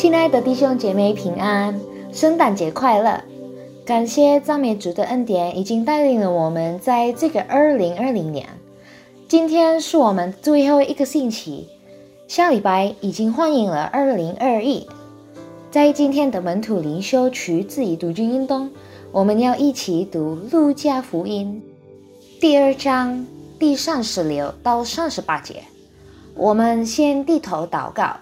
亲爱的弟兄姐妹平安，圣诞节快乐！感谢赞美主的恩典，已经带领了我们在这个二零二零年。今天是我们最后一个星期，下礼拜已经欢迎了二零二一。在今天的门徒灵修取自己读经运动，我们要一起读路加福音第二章第三十六到三十八节。我们先低头祷告。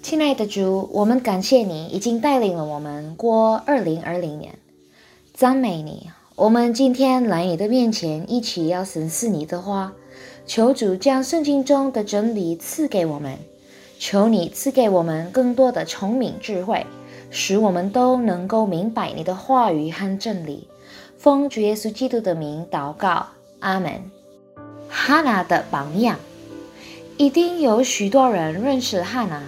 亲爱的主，我们感谢你已经带领了我们过二零二零年，赞美你。我们今天来你的面前，一起要审视你的话，求主将圣经中的真理赐给我们，求你赐给我们更多的聪明智慧，使我们都能够明白你的话语和真理。奉主耶稣基督的名祷告，阿门。哈拿的榜样，一定有许多人认识哈拿。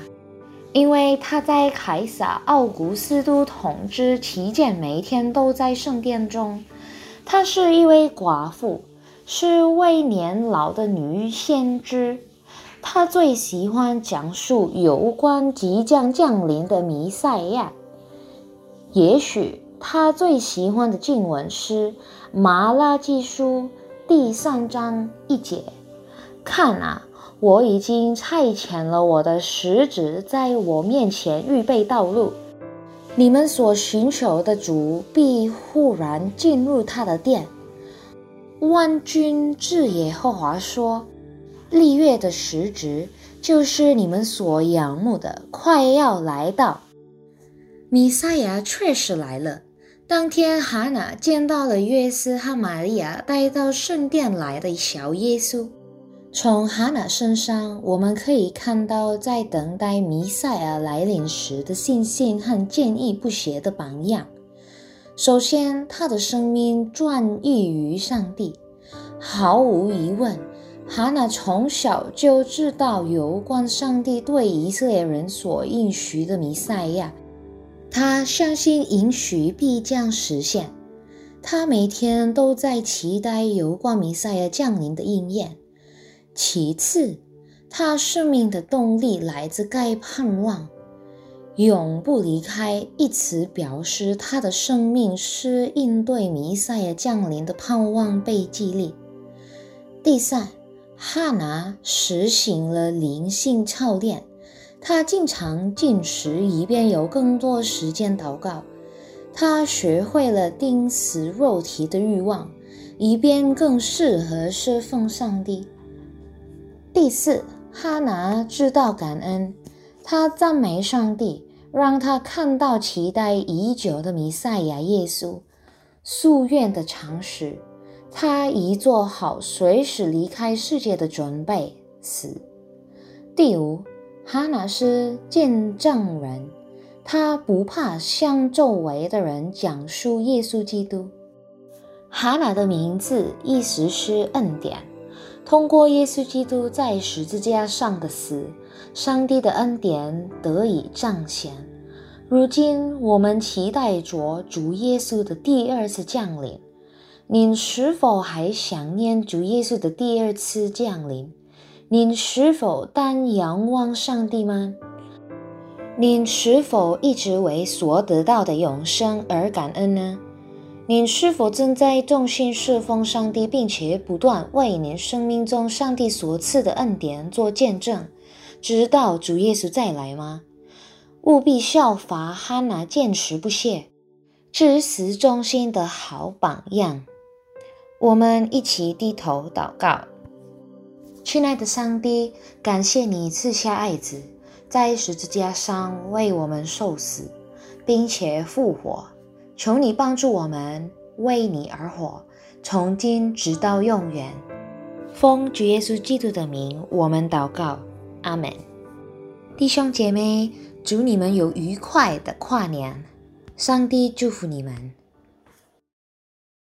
因为他在凯撒奥古斯都统治期间，每天都在圣殿中。她是一位寡妇，是位年老的女先知。她最喜欢讲述有关即将降临的弥赛亚。也许她最喜欢的经文是《马拉基书》第三章一节：“看啊！”我已经差遣了我的使者在我面前预备道路，你们所寻求的主必忽然进入他的殿。万军之耶和华说：“立月的时值就是你们所仰慕的，快要来到。弥赛亚确实来了。当天，哈娜见到了约瑟和玛利亚带到圣殿来的小耶稣。从哈娜身上，我们可以看到在等待弥赛亚来临时的信心和坚毅不懈的榜样。首先，他的生命专一于上帝。毫无疑问，哈娜从小就知道有关上帝对以色列人所应许的弥赛亚。他相信应许必将实现。他每天都在期待有关弥赛亚降临的应验。其次，他生命的动力来自该盼望，永不离开一词表示他的生命是应对弥赛亚降临的盼望被激励。第三，哈拿实行了灵性操练，他经常进食，以便有更多时间祷告。他学会了钉死肉体的欲望，以便更适合侍奉上帝。第四，哈拿知道感恩，他赞美上帝，让他看到期待已久的弥赛亚耶稣，夙愿的常识，他已做好随时离开世界的准备。四，第五，哈拿是见证人，他不怕向周围的人讲述耶稣基督。哈拿的名字意思是恩典。通过耶稣基督在十字架上的死，上帝的恩典得以彰显。如今，我们期待着主耶稣的第二次降临。您是否还想念主耶稣的第二次降临？您是否单仰望上帝吗？您是否一直为所得到的永生而感恩呢？您是否正在忠心侍奉上帝，并且不断为您生命中上帝所赐的恩典做见证，直到主耶稣再来吗？务必效法哈拿坚持不懈、至死忠心的好榜样。我们一起低头祷告：亲爱的上帝，感谢你赐下爱子，在十字架上为我们受死，并且复活。求你帮助我们为你而活，从今直到永远。奉主耶稣基督的名，我们祷告，阿门。弟兄姐妹，祝你们有愉快的跨年，上帝祝福你们。